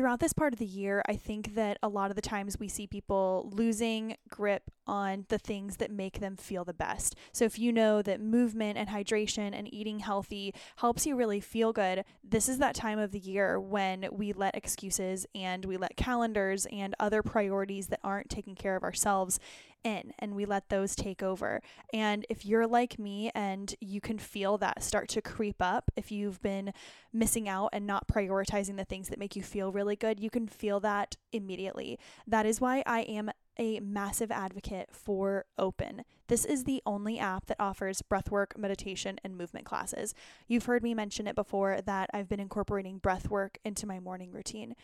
throughout this part of the year, I think that a lot of the times we see people losing grip on the things that make them feel the best. So, if you know that movement and hydration and eating healthy helps you really feel good, this is that time of the year when we let excuses and we let calendars and other priorities that aren't taking care of ourselves in and we let those take over. And if you're like me and you can feel that start to creep up, if you've been missing out and not prioritizing the things that make you feel really good, you can feel that immediately. That is why I am a massive advocate for Open. This is the only app that offers breathwork, meditation, and movement classes. You've heard me mention it before that I've been incorporating breathwork into my morning routine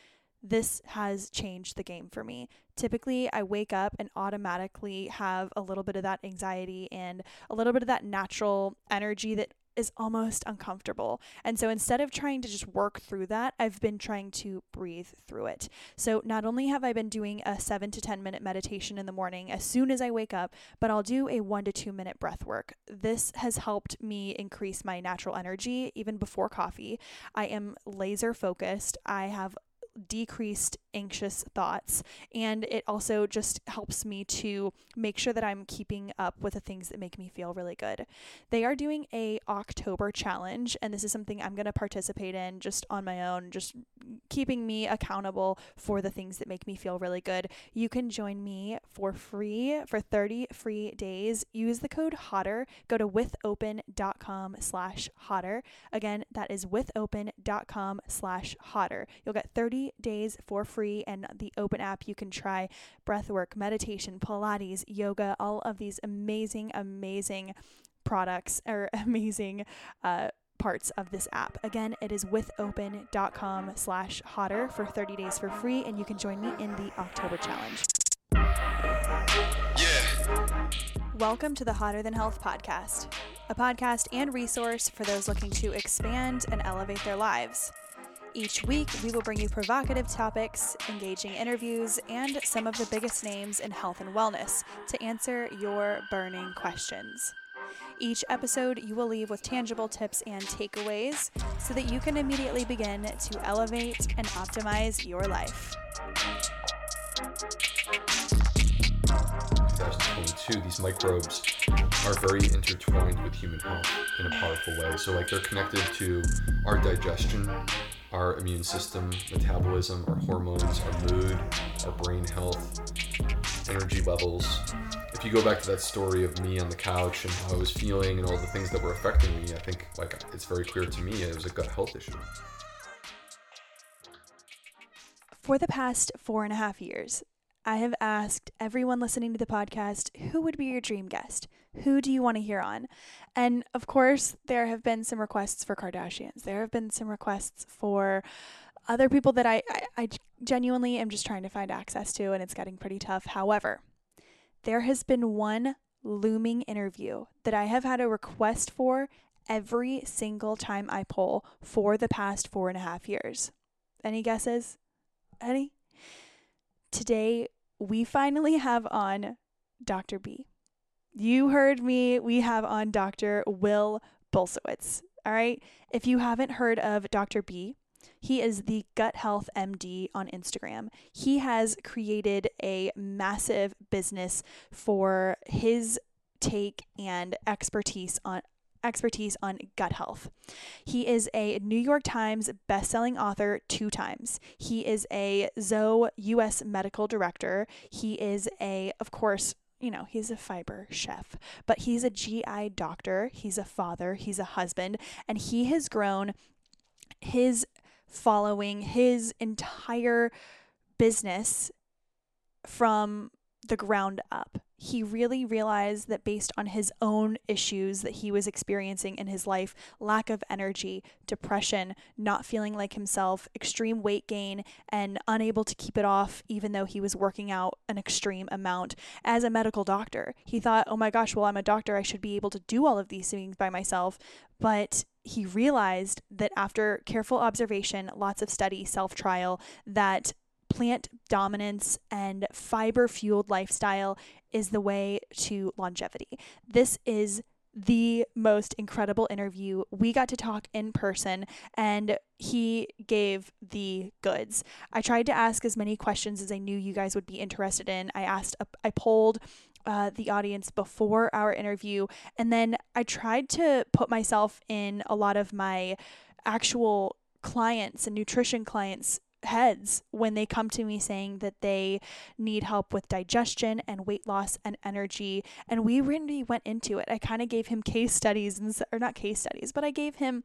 this has changed the game for me. Typically, I wake up and automatically have a little bit of that anxiety and a little bit of that natural energy that is almost uncomfortable. And so instead of trying to just work through that, I've been trying to breathe through it. So not only have I been doing a 7 to 10 minute meditation in the morning as soon as I wake up, but I'll do a 1 to 2 minute breath work. This has helped me increase my natural energy even before coffee. I am laser focused. I have decreased anxious thoughts and it also just helps me to make sure that I'm keeping up with the things that make me feel really good. They are doing a October challenge and this is something I'm going to participate in just on my own just keeping me accountable for the things that make me feel really good. You can join me for free for 30 free days. Use the code HOTTER. Go to withopen.com slash HOTTER. Again, that is withopen.com slash HOTTER. You'll get 30 days for free and the Open app. You can try breathwork, meditation, Pilates, yoga, all of these amazing, amazing products or amazing uh, parts of this app. Again, it is withopen.com slash hotter for 30 days for free, and you can join me in the October challenge. Yeah. Welcome to the Hotter Than Health podcast, a podcast and resource for those looking to expand and elevate their lives. Each week, we will bring you provocative topics, engaging interviews, and some of the biggest names in health and wellness to answer your burning questions. Each episode, you will leave with tangible tips and takeaways so that you can immediately begin to elevate and optimize your life. 2022, these microbes are very intertwined with human health in a powerful way. So, like, they're connected to our digestion, our immune system, metabolism, our hormones, our mood, our brain health, energy levels. If you go back to that story of me on the couch and how I was feeling and all the things that were affecting me, I think like it's very clear to me it was a gut health issue. For the past four and a half years, I have asked everyone listening to the podcast who would be your dream guest? Who do you want to hear on? And of course, there have been some requests for Kardashians. There have been some requests for other people that I, I, I genuinely am just trying to find access to, and it's getting pretty tough. However, there has been one looming interview that I have had a request for every single time I poll for the past four and a half years. Any guesses? Any? Today, we finally have on Dr. B. You heard me. We have on Dr. Will Bulsiewicz. All right. If you haven't heard of Dr. B, he is the Gut Health MD on Instagram. He has created a massive business for his take and expertise on expertise on gut health. He is a New York Times best-selling author two times. He is a Zoe US medical director. He is a of course you know, he's a fiber chef, but he's a GI doctor, he's a father, he's a husband, and he has grown his following, his entire business from the ground up he really realized that based on his own issues that he was experiencing in his life lack of energy, depression, not feeling like himself, extreme weight gain, and unable to keep it off, even though he was working out an extreme amount as a medical doctor. He thought, oh my gosh, well, I'm a doctor. I should be able to do all of these things by myself. But he realized that after careful observation, lots of study, self trial, that plant dominance and fiber fueled lifestyle is the way to longevity. This is the most incredible interview. We got to talk in person and he gave the goods. I tried to ask as many questions as I knew you guys would be interested in. I asked, I polled uh, the audience before our interview, and then I tried to put myself in a lot of my actual clients and nutrition clients heads when they come to me saying that they need help with digestion and weight loss and energy. And we really went into it. I kind of gave him case studies, and, or not case studies, but I gave him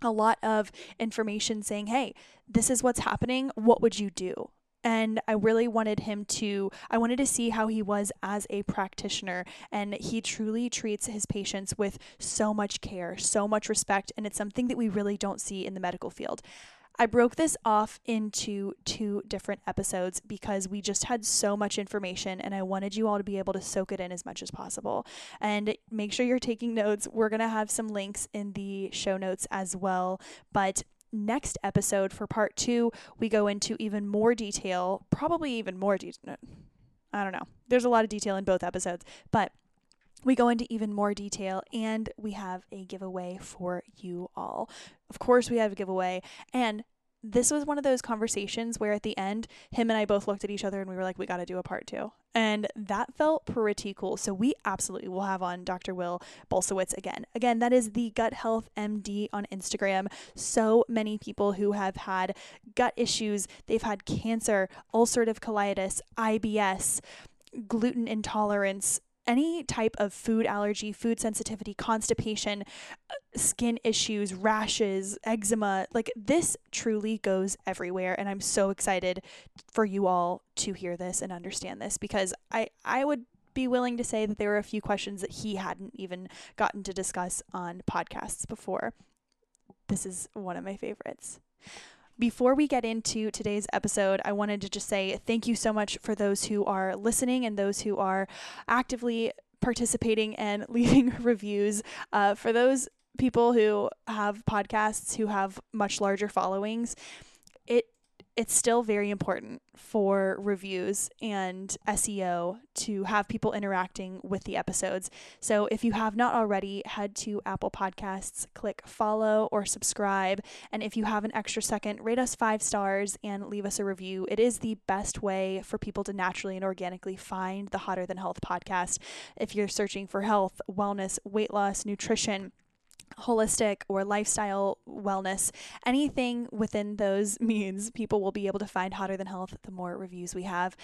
a lot of information saying, hey, this is what's happening. What would you do? and I really wanted him to I wanted to see how he was as a practitioner and he truly treats his patients with so much care, so much respect and it's something that we really don't see in the medical field. I broke this off into two different episodes because we just had so much information and I wanted you all to be able to soak it in as much as possible. And make sure you're taking notes. We're going to have some links in the show notes as well. But next episode for part two, we go into even more detail, probably even more detail. I don't know. There's a lot of detail in both episodes, but we go into even more detail and we have a giveaway for you all. Of course, we have a giveaway. And this was one of those conversations where at the end, him and I both looked at each other and we were like, we got to do a part two. And that felt pretty cool. So we absolutely will have on Dr. Will Bulsiewicz again. Again, that is the Gut Health MD on Instagram. So many people who have had gut issues, they've had cancer, ulcerative colitis, IBS, gluten intolerance, any type of food allergy, food sensitivity, constipation, uh, skin issues, rashes, eczema, like this truly goes everywhere and I'm so excited for you all to hear this and understand this because I I would be willing to say that there were a few questions that he hadn't even gotten to discuss on podcasts before. This is one of my favorites. Before we get into today's episode, I wanted to just say thank you so much for those who are listening and those who are actively participating and leaving reviews. Uh, for those people who have podcasts who have much larger followings, it's still very important for reviews and SEO to have people interacting with the episodes. So if you have not already, head to Apple Podcasts, click follow or subscribe. And if you have an extra second, rate us five stars and leave us a review. It is the best way for people to naturally and organically find the Hotter Than Health podcast. If you're searching for health, wellness, weight loss, nutrition, holistic or lifestyle wellness, anything within those means, people will be able to find Hotter Than Health the more reviews we have.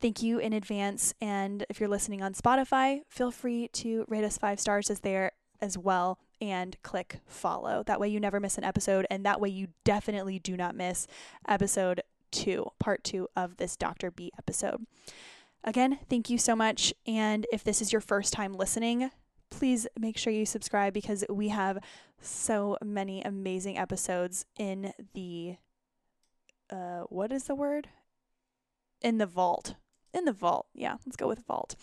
Thank you in advance. And if you're listening on Spotify, feel free to rate us five stars as there as well and click follow. That way you never miss an episode, and that way you definitely do not miss episode two, part two of this Dr. B episode. Again, thank you so much. And if this is your first time listening, please make sure you subscribe because we have so many amazing episodes in the uh what is the word? In the vault. In the vault. Yeah, let's go with vault.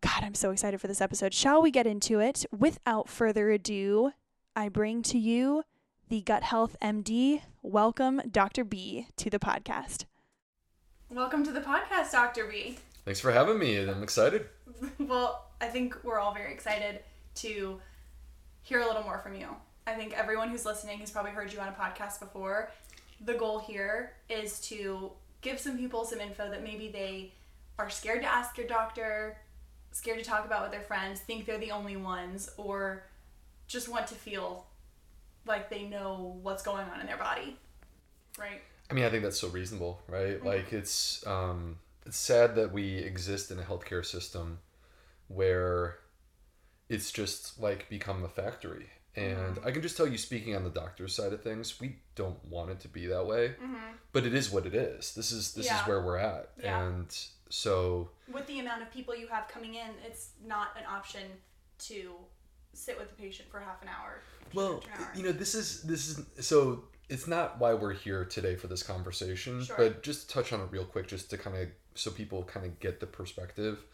God, I'm so excited for this episode. Shall we get into it? Without further ado, I bring to you the Gut Health MD. Welcome, Dr. B, to the podcast. Welcome to the podcast, Dr. B. Thanks for having me. I'm excited. well, I think we're all very excited to hear a little more from you. I think everyone who's listening has probably heard you on a podcast before. The goal here is to give some people some info that maybe they are scared to ask your doctor, scared to talk about with their friends, think they're the only ones, or just want to feel like they know what's going on in their body. Right? I mean, I think that's so reasonable, right? Mm-hmm. Like it's um it's sad that we exist in a healthcare system where it's just like become a factory. And mm-hmm. I can just tell you, speaking on the doctor's side of things, we don't want it to be that way, mm-hmm. but it is what it is. This is this yeah. is where we're at, yeah. and so with the amount of people you have coming in, it's not an option to sit with the patient for half an hour. Well, hour. you know, this is this is so it's not why we're here today for this conversation, sure. but just touch on it real quick, just to kind of so people kind of get the perspective.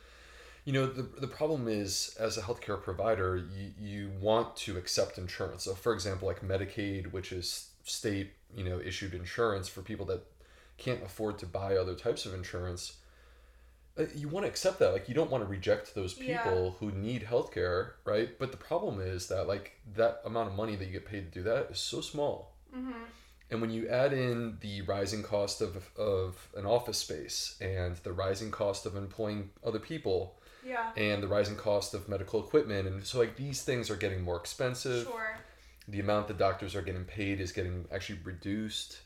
You know, the, the problem is as a healthcare provider, you, you want to accept insurance. So, for example, like Medicaid, which is state, you know, issued insurance for people that can't afford to buy other types of insurance. uh, you want to accept that like you don't want to reject those people Yeah. who need healthcare right but the problem is that like that amount of money that you get paid to do that is so small Mm-hmm. and when you add in the rising cost of, of an office space and the rising cost of employing other people Yeah. and the rising cost of medical equipment and so like these things are getting more expensive Sure. the amount that doctors are getting paid is getting actually reduced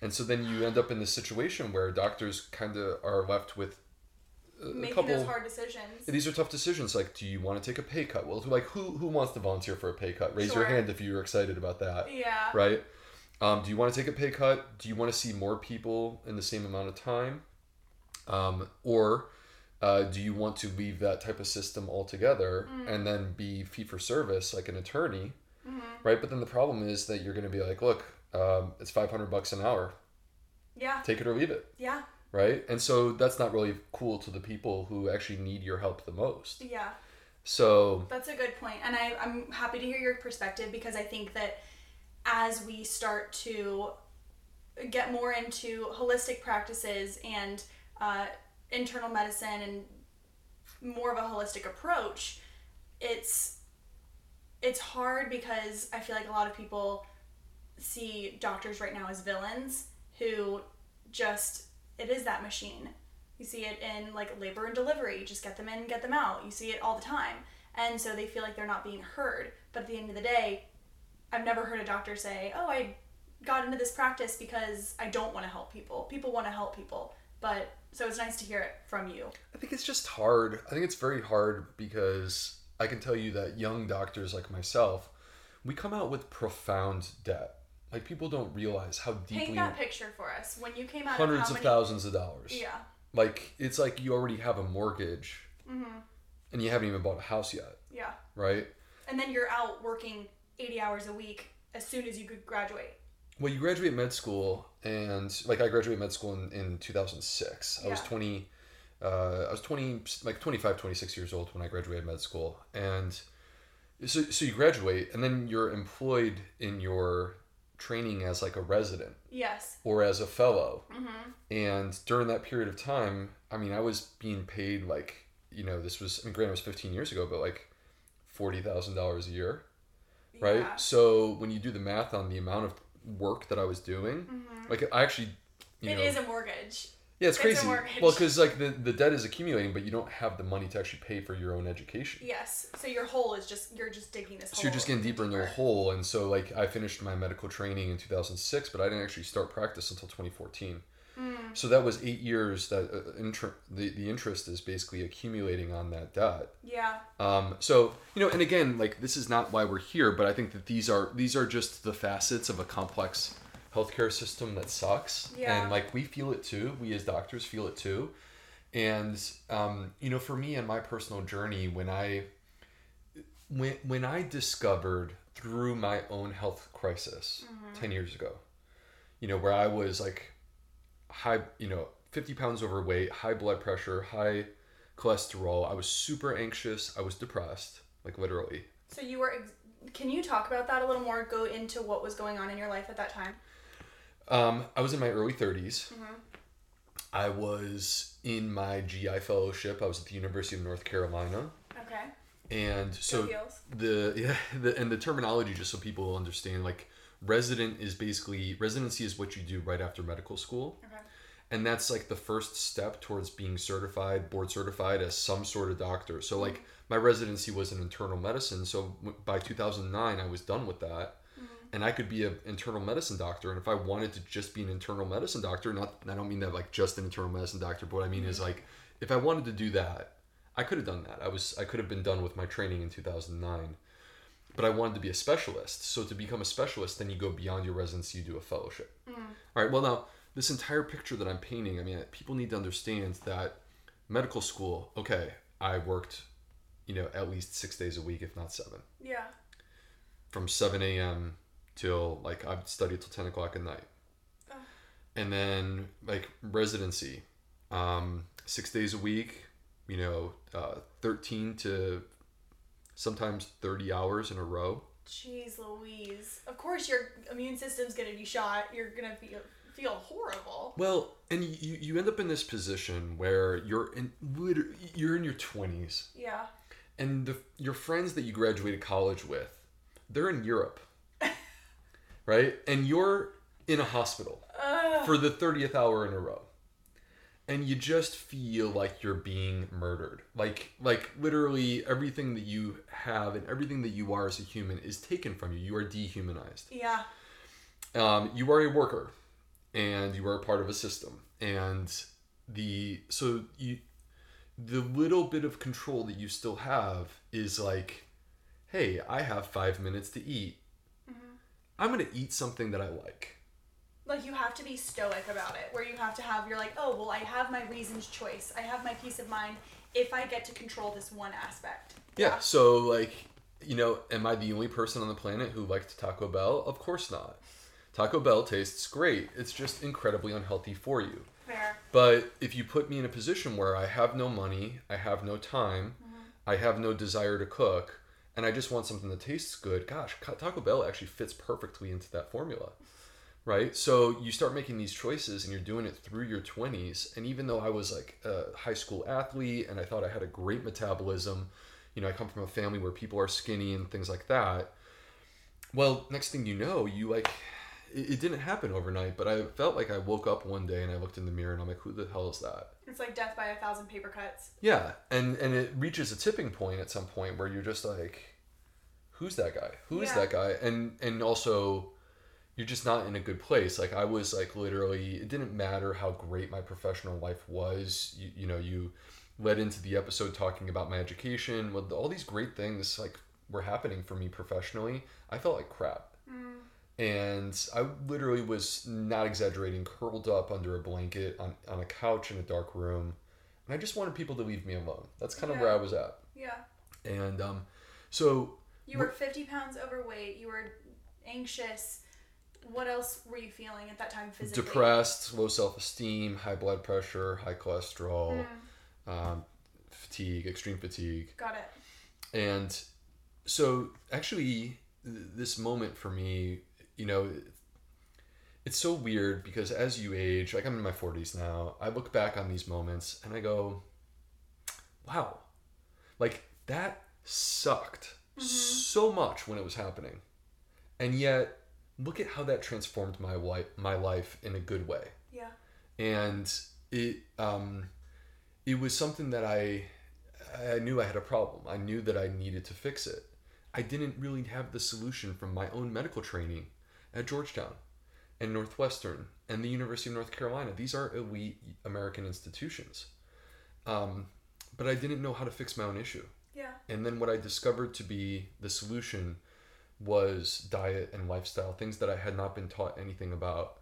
and so then you end up in this situation where doctors kind of are left with a- Making couple those hard decisions. these are tough decisions like do you want to take a pay cut well like who who wants to volunteer for a pay cut raise your hand if you're excited about that Yeah. right um, do you want to take a pay cut do you want to see more people in the same amount of time um, or uh, do you want to leave that type of system altogether Mm. and then be fee for service like an attorney Mhm. right but then the problem is that you're going to be like look um, it's 500 bucks an hour Yeah. take it or leave it Yeah. right and so that's not really cool to the people who actually need your help the most Yeah. so That's a good. And I, I'm happy to hear your perspective because I think that as we start to get more into holistic practices and uh, internal medicine and more of a holistic approach, it's it's hard because I feel like a lot of people see doctors right now as villains who just it is that machine. You see it in like labor and delivery, just get them in, and get them out. You see it all the time. And so they feel like they're not being heard. But at the end of the day, I've never heard a doctor say, "Oh, I got into this practice because I don't want to help people. People want to help people." But so it's nice to hear it from you. I think it's just hard. I think it's very hard because I can tell you that young doctors like myself, we come out with profound debt. Like people don't realize how deeply. Paint that picture for us. When you came out hundreds of, many, thousands of dollars. Yeah. Like it's like you already have a mortgage Mhm. and you haven't even bought a house yet, Yeah. right? And then you're out working 80 hours a week as soon as you could graduate. Well, you graduate med school, and like I graduated med school in, in 2006. I was 20, uh, I was 20, like 25, 26 years old when I graduated med school. And so, so you graduate, and then you're employed in your training as like a resident Yes. or as a fellow. Mhm. And during that period of time, I mean, I was being paid like, you know, this was, I mean, granted, it was 15 years ago, but like $40,000 a year right? Yeah. So when you do the math on the amount of work that I was doing, Mhm. like I actually, you It know, is a mortgage. yeah, it's it's a crazy. mortgage. well, because like the, the debt is accumulating, but you don't have the money to actually pay for your own education. Yes. So your hole is just you're just digging this hole. So you're just getting deeper into a hole, and so like I finished my medical training in 2006, but I didn't actually start practice until 2014. Mm. So that was eight years that uh, inter- the the interest is basically accumulating on that debt. Yeah. Um, so you know, and again, like this is not why we're here, but I think that these are these are just the facets of a complex healthcare system that sucks, Yeah. and like we feel it too. We as doctors feel it too, and um, you know, for me and my personal journey, when I when when I discovered through my own health crisis ten years ago, you know, where I was like high, you know, fifty pounds overweight, high blood pressure, high cholesterol. I was super anxious. I was depressed, like literally. So you were. Ex- can you talk about that a little more? Go into what was going on in your life at that time. Um, I was in my early 30s. Mhm. I was in my GI fellowship. I was at the University of North Carolina, Okay. and so the yeah the and the terminology just so people understand like resident is basically residency is what you do right after medical school Okay. And that's like the first step towards being certified board certified as some sort of doctor. So mm-hmm. like my residency was in internal medicine. So by 2009 i was done with that. Mm-hmm. And i could be an internal medicine doctor. And if i wanted to just be an internal medicine doctor not i don't mean that like just an internal medicine doctor but what i mean is mm-hmm. like if i wanted to do that i could have done that. I was i could have been done with my training in 2009 but I wanted to be a specialist. So to become a specialist, then you go beyond your residency, you do a fellowship. All right. Well, now this entire picture that I'm painting, I mean, people need to understand that medical school. Okay, I worked, you know, at least six days a week, if not seven, Yeah. from 7 a.m. till like I'd study till 10 o'clock at night, Ugh. and then like residency, um, six days a week, you know, uh, 13 to sometimes 30 hours in a row. Jeez Louise. Of course your immune system's gonna be shot. You're gonna feel feel horrible. Well, and you, you end up in this position where you're in you're in your 20s Yeah. and the, your friends that you graduated college with, they're in Europe. right? And you're in a hospital for the 30th hour in a row. And you just feel like you're being murdered. Like like literally everything that you have and everything that you are as a human is taken from you. You are dehumanized Yeah. um, you are a worker and you are a part of a system. And the so you the little bit of control that you still have is like hey i have five minutes to eat. Mm-hmm. I'm gonna eat something that i like. Like you have to be stoic about it, where you have to have, you're like, oh, well, I have my reasons choice. I have my peace of mind if I get to control this one aspect. yeah so like you know am i the only person on the planet who likes taco bell? Of course not taco bell tastes great it's just incredibly unhealthy for you Fair. But if you put me in a position where I have no money, I have no time, mm-hmm. I have no desire to cook, and I just want something that tastes good, gosh, Taco Bell actually fits perfectly into that formula. Right? So you start making these choices and you're doing it through your 20s. And even though I was like a high school athlete and I thought I had a great metabolism, you know, I come from a family where people are skinny and things like that. Well, next thing you know, you like it, it didn't happen overnight, but I felt like I woke up one day and I looked in the mirror and I'm like, who the hell is that? It's like death by a thousand paper cuts. Yeah, and and it reaches a tipping point at some point where you're just like, who's that guy? Who is Yeah. that guy? And and also, you're just not in a good place. Like I was like literally, it didn't matter how great my professional life was. You you know you led into the episode talking about my education. With all these great things like were happening for me professionally, I felt like crap. Mm. And I literally was not exaggerating, curled up under a blanket on, on a couch in a dark room. And I just wanted people to leave me alone. That's kind of where I was at. Yeah. And um, so, You were 50 pounds overweight. You were anxious. What else were you feeling at that time physically? depressed, low self esteem, high blood pressure, high cholesterol, um, fatigue, extreme fatigue. Got it. And so, actually, th- this moment for me, you know, it's so weird because as you age, like I'm in my 40s now, I look back on these moments and I go, wow, like that sucked so much when it was happening. And yet, look at how that transformed my life, my life in a good way Yeah. and it um it was something that I I knew I had a problem. I knew that I needed to fix it. I didn't really have the solution from my own medical training at Georgetown and Northwestern and the University of North Carolina. These are elite American institutions. Um, but I didn't know how to fix my own issue. Yeah. And then what I discovered to be the solution was diet and lifestyle, things that I had not been taught anything about.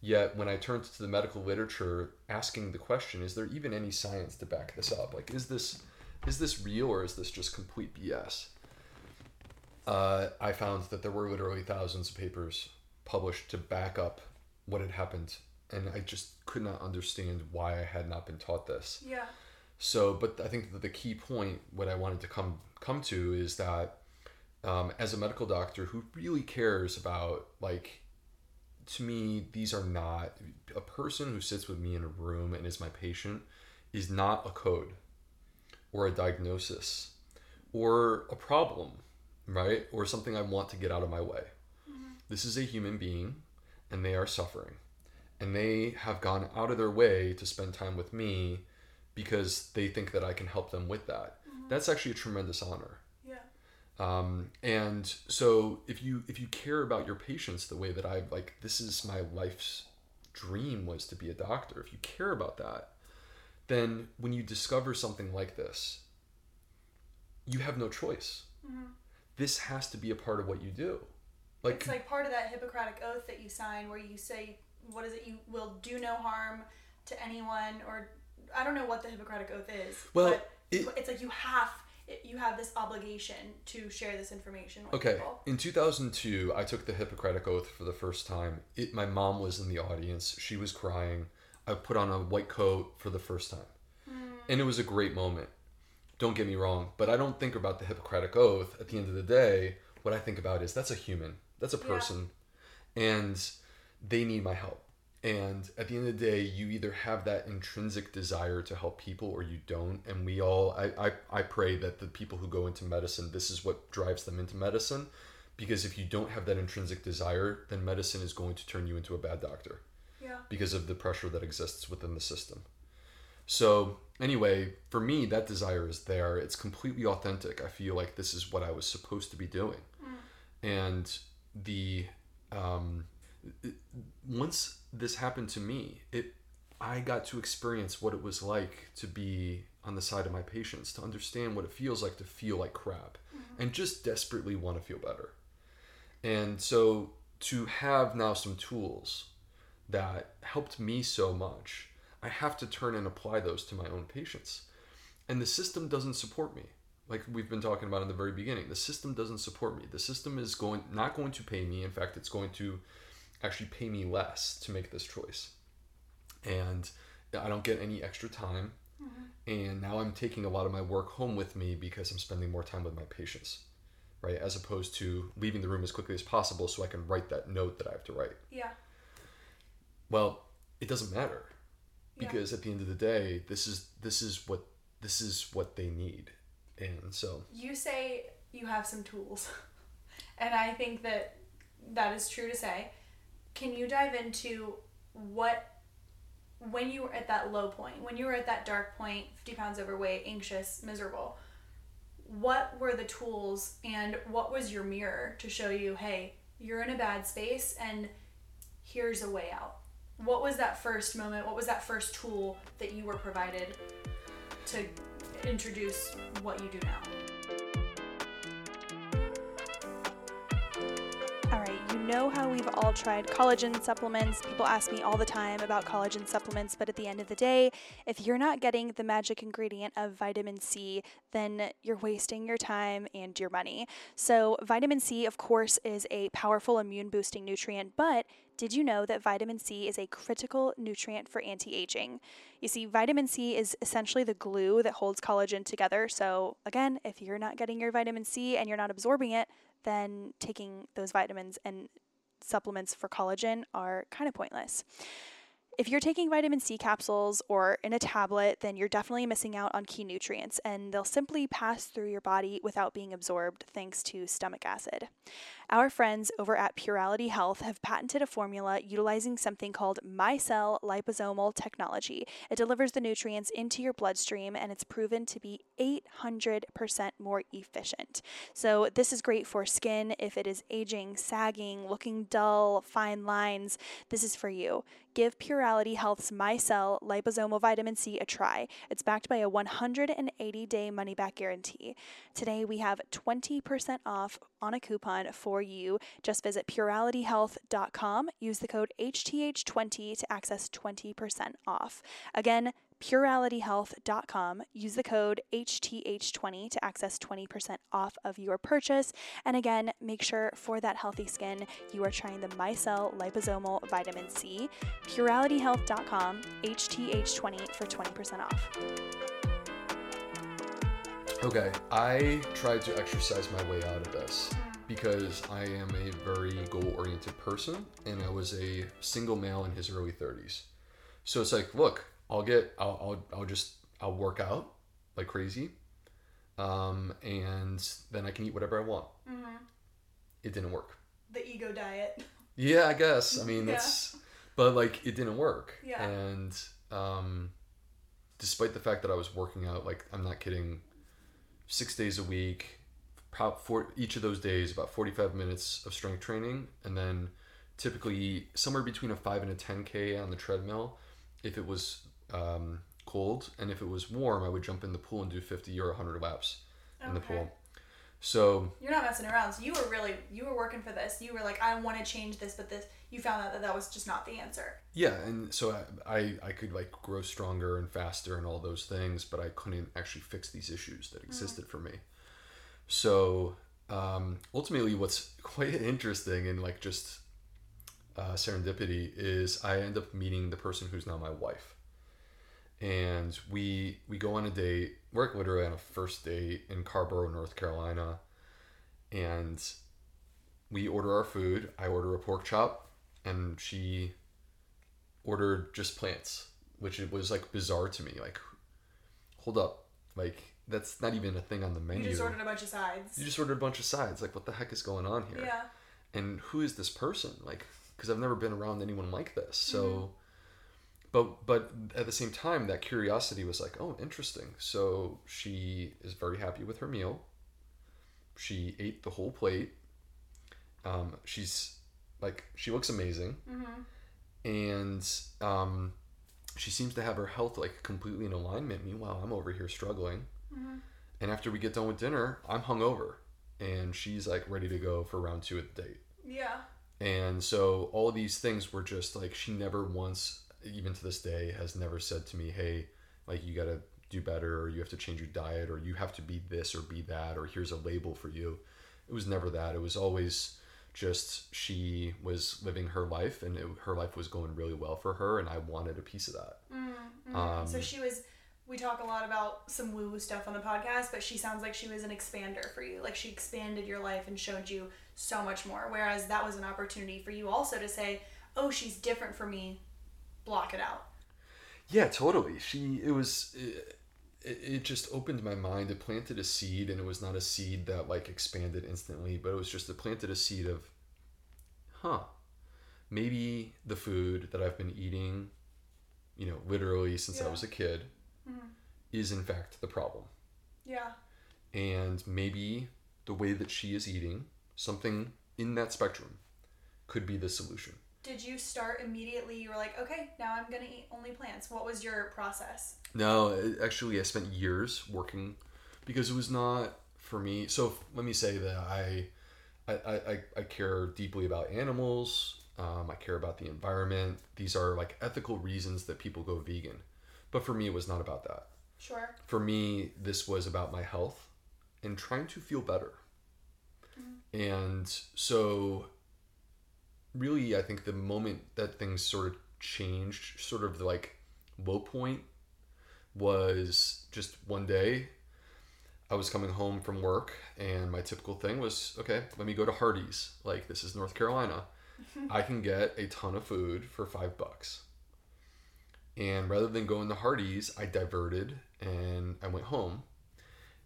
Yet when I turned to the medical literature asking the question, is there even any science to back this up? Like is this is this real or is this just complete BS? Uh, I found that there were literally thousands of papers published to back up what had happened, and I just could not understand why I had not been taught this. Yeah. So, but I think that the key point, what I wanted to come come to, is that um, as a medical doctor who really cares about, like, to me, these are not a person who sits with me in a room and is my patient is not a code or a diagnosis or a problem, right? Or something I want to get out of my way. Mm-hmm. This is a human being and they are suffering. And they have gone out of their way to spend time with me because they think that I can help them with that. Mm-hmm. That's actually a tremendous honor. Yeah. Um, and so if you if you care about your patients the way that I like this is my life's dream was to be a doctor. If you care about that, then when you discover something like this, you have no choice. Mm-hmm. This has to be a part of what you do. Like, It's like part of that Hippocratic oath that you sign where you say, what is it? You will do no harm to anyone, or I don't know what the Hippocratic oath is. Well, but it- it's like you have you have this obligation to share this information with Okay, people. in 2002, I took the Hippocratic Oath for the first time. It, my mom was in the audience. She was crying. I put on a white coat for the first time. Hmm. And it was a great moment. Don't get me wrong, but I don't think about the Hippocratic Oath. At the end of the day, what I think about is that's a human, that's a Yeah. person, and they need my help. And at the end of the day, you either have that intrinsic desire to help people or you don't. And we all, I, I, I pray that the people who go into medicine, this is what drives them into medicine. Because if you don't have that intrinsic desire, then medicine is going to turn you into a bad doctor Yeah. because of the pressure that exists within the system. So, anyway, for me, that desire is there. It's completely authentic. I feel like this is what I was supposed to be doing. And the, um, it- once this happened to me, it, I got to experience what it was like to be on the side of my patients, to understand what it feels like to feel like crap and just desperately want to feel better. And so to have now some tools that helped me so much, I have to turn and apply those to my own patients. And the system doesn't support me. Like we've been talking about in the very beginning, the system doesn't support me. The system is going not going to pay me. In fact, it's going to actually pay me less to make this choice. And I don't get any extra time. Mm-hmm. And now I'm taking a lot of my work home with me because I'm spending more time with my patients, right? As opposed to leaving the room as quickly as possible so I can write that note that I have to write. Yeah. Well, it doesn't matter Yeah. because at the end of the day, this is this is what this is what they need, and so You say you have some tools, and I think that that is true to say. Can you dive into what, when you were at that low point, when you were at that dark point, 50 pounds overweight, anxious, miserable, what were the tools and what was your mirror to show you, hey, you're in a bad space and here's a way out? What was that first moment? What was that first tool that you were provided to introduce what you do now? All right, you know how we've all tried collagen supplements. People ask me all the time about collagen supplements, but at the end of the day, if you're not getting the magic ingredient of vitamin C, then you're wasting your time and your money. So, vitamin C, of course, is a powerful immune boosting nutrient, but did you know that vitamin C is a critical nutrient for anti aging? You see, vitamin C is essentially the glue that holds collagen together. So, again, if you're not getting your vitamin C and you're not absorbing it, then taking those vitamins and supplements for collagen are kind of pointless. If you're taking vitamin C capsules or in a tablet, then you're definitely missing out on key nutrients and they'll simply pass through your body without being absorbed thanks to stomach acid. Our friends over at Purality Health have patented a formula utilizing something called micelle liposomal technology. It delivers the nutrients into your bloodstream and it's proven to be 800% more efficient. So, this is great for skin if it is aging, sagging, looking dull, fine lines. This is for you. Give Purality Health's MyCell liposomal vitamin C a try. It's backed by a 180 day money back guarantee. Today we have 20% off on a coupon for you. Just visit puralityhealth.com, use the code HTH20 to access 20% off. Again, puralityhealth.com. Use the code HTH20 to access 20% off of your purchase. And again, make sure for that healthy skin, you are trying the MyCell liposomal vitamin C. Puralityhealth.com, HTH20 for 20% off. Okay, I tried to exercise my way out of this because I am a very goal oriented person and I was a single male in his early 30s. So it's like, look, I'll get, I'll, I'll, I'll just, I'll work out like crazy. Um, and then I can eat whatever I want. It didn't work. The ego diet. Yeah, I guess. I mean, Yeah. that's, but like, it didn't work. Yeah. And, um, despite the fact that I was working out, like, I'm not kidding, six days a week, for each of those days, about 45 minutes of strength training, and then typically somewhere between a 5 and a 10K on the treadmill if it was um, cold. And if it was warm, I would jump in the pool and do 50 or 100 laps in the pool. So, You're not messing around. So you were really you were working for this. You were like, I want to change this, but this you found out that that was just not the answer. Yeah, and so I, I I could like grow stronger and faster and all those things, but I couldn't actually fix these issues that existed for me. So um, ultimately, what's quite interesting and like just uh, serendipity is I end up meeting the person who's now my wife, and we we go on a date. We're literally on a first date in Carrboro, North Carolina, and we order our food. I order a pork chop, and she ordered just plants, which it was like bizarre to me. Like, hold up, like that's not even a thing on the menu. You just ordered a bunch of sides. You just ordered a bunch of sides. Like, what the heck is going on here? yeah. And who is this person? Like, because I've never been around anyone like this. So, Mm-hmm. but but at the same time, that curiosity was like, oh, interesting. So she is very happy with her meal. She ate the whole plate. Um, she's like, she looks amazing, Mm-hmm. and um, she seems to have her health like completely in alignment. Meanwhile, I'm over here struggling. Mhm. And after we get done with dinner, I'm hungover, and she's like ready to go for round two of the date. Yeah. And so all of these things were just like she never once, even to this day, has never said to me, "Hey, like you got to do better, or you have to change your diet, or you have to be this or be that, or here's a label for you." It was never that. It was always just she was living her life, and it, her life was going really well for her, and I wanted a piece of that. Mm-hmm. Um, so she was. We talk a lot about some woo woo stuff on the podcast, but she sounds like she was an expander for you. Like she expanded your life and showed you so much more. Whereas that was an opportunity for you also to say, "Oh, she's different for me. Block it out." Yeah, totally. She it was it, it it just opened my mind. It planted a seed, and it was not a seed that like expanded instantly, but it was just it planted a seed of, huh, maybe the food that I've been eating, you know, literally since I was a kid, Mhm. is in fact the problem, Yeah. and maybe the way that she is eating something in that spectrum could be the solution. Did you start immediately? You were like, okay, now I'm gonna eat only plants. What was your process? No, actually, I spent years working because it was not for me. So let me say that I, I, I, I- care deeply about animals. Um, I care about the environment. These are like ethical reasons that people go vegan, but for me, it was not about that. Sure. For me, this was about my health and trying to feel better. And so, really, I think the moment that things sort of changed, sort of like low point, was just one day. I was coming home from work, and my typical thing was okay, let me go to Hardee's. Like, this is North Carolina. I can get a ton of food for five bucks. And rather than going to Hardee's, I diverted and I went home.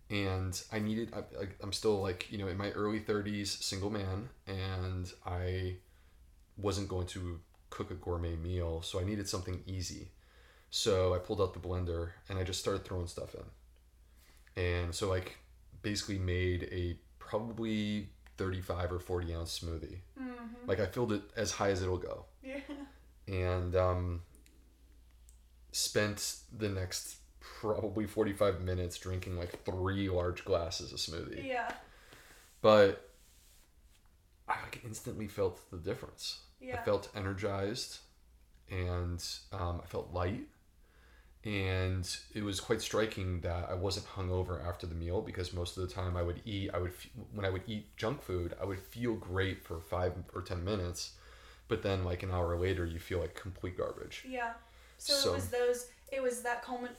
And I needed, I, I'm still like, you know, in my early 30s, single man, and I wasn't going to cook a gourmet meal. So I needed something easy. So I pulled out the blender and I just started throwing stuff in. And so, like, basically made a probably 35 or 40 ounce smoothie. Mm-hmm. Like, I filled it as high as it'll go Yeah. and um, spent the next probably 45 minutes drinking like three large glasses of smoothie. Yeah. But I like instantly felt the difference. Yeah. I felt energized and um, I felt light. And it was quite striking that I wasn't hungover after the meal because most of the time I would eat, I would, when I would eat junk food, I would feel great for five or 10 minutes. But then, like an hour later, you feel like complete garbage. Yeah. So, So- it was those. It was that culmin-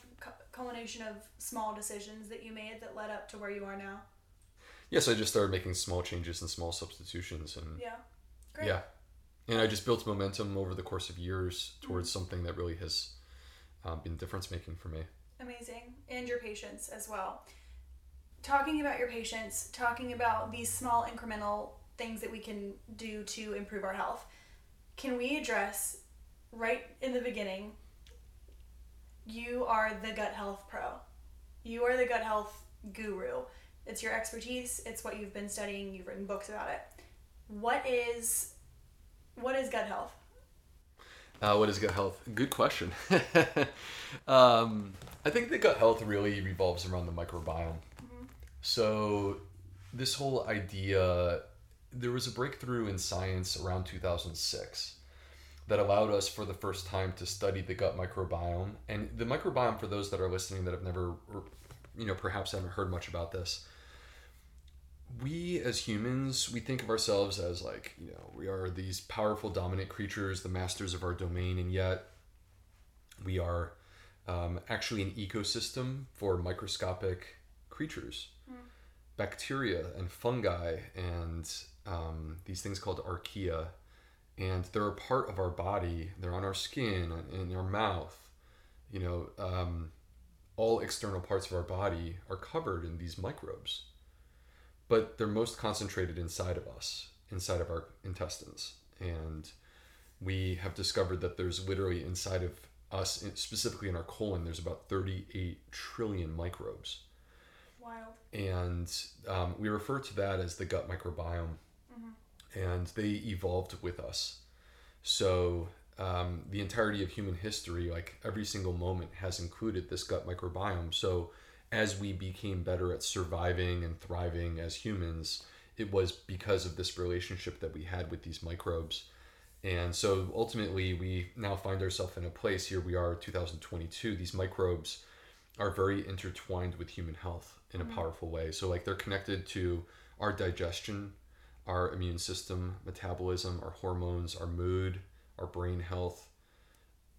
culmination of small decisions that you made that led up to where you are now. Yes, I just started making small changes and small substitutions, and Yeah. Great. yeah, and I just built momentum over the course of years towards something that really has um, been difference making for me. Amazing. And your patients as well. Talking about your patients, talking about these small incremental things that we can do to improve our health. Can we address right in the beginning? You are the gut health pro. You are the gut health guru. It's your expertise, it's what you've been studying, you've written books about it. What is what is gut health? Uh, what is gut health? Good question. um, I think that gut health really revolves around the microbiome. So, this whole idea, there was a breakthrough in science around 2006 that allowed us for the first time to study the gut microbiome. And the microbiome, for those that are listening that have never, you know, perhaps haven't heard much about this, we as humans, we think of ourselves as like, you know, we are these powerful, dominant creatures, the masters of our domain, and yet we are um, actually an ecosystem for microscopic creatures, bacteria and fungi, and um, these things called archaea. and they're a part of our body. They're on our skin, and in our mouth. You know, um, all external parts of our body are covered in these microbes, but they're most concentrated inside of us, inside of our intestines. And we have discovered that there's literally inside of us, specifically in our colon, there's about 38 trillion microbes. Wild. And um, we refer to that as the gut microbiome. Mm-hmm. And they evolved with us. So um, the entirety of human history, like every single moment, has included this gut microbiome. So as we became better at surviving and thriving as humans, it was because of this relationship that we had with these microbes. And so ultimately, we now find ourselves in a place here we are, 2022. These microbes are very intertwined with human health in a mm-hmm. powerful way. So, like, they're connected to our digestion, our immune system, metabolism, our hormones, our mood, our brain health,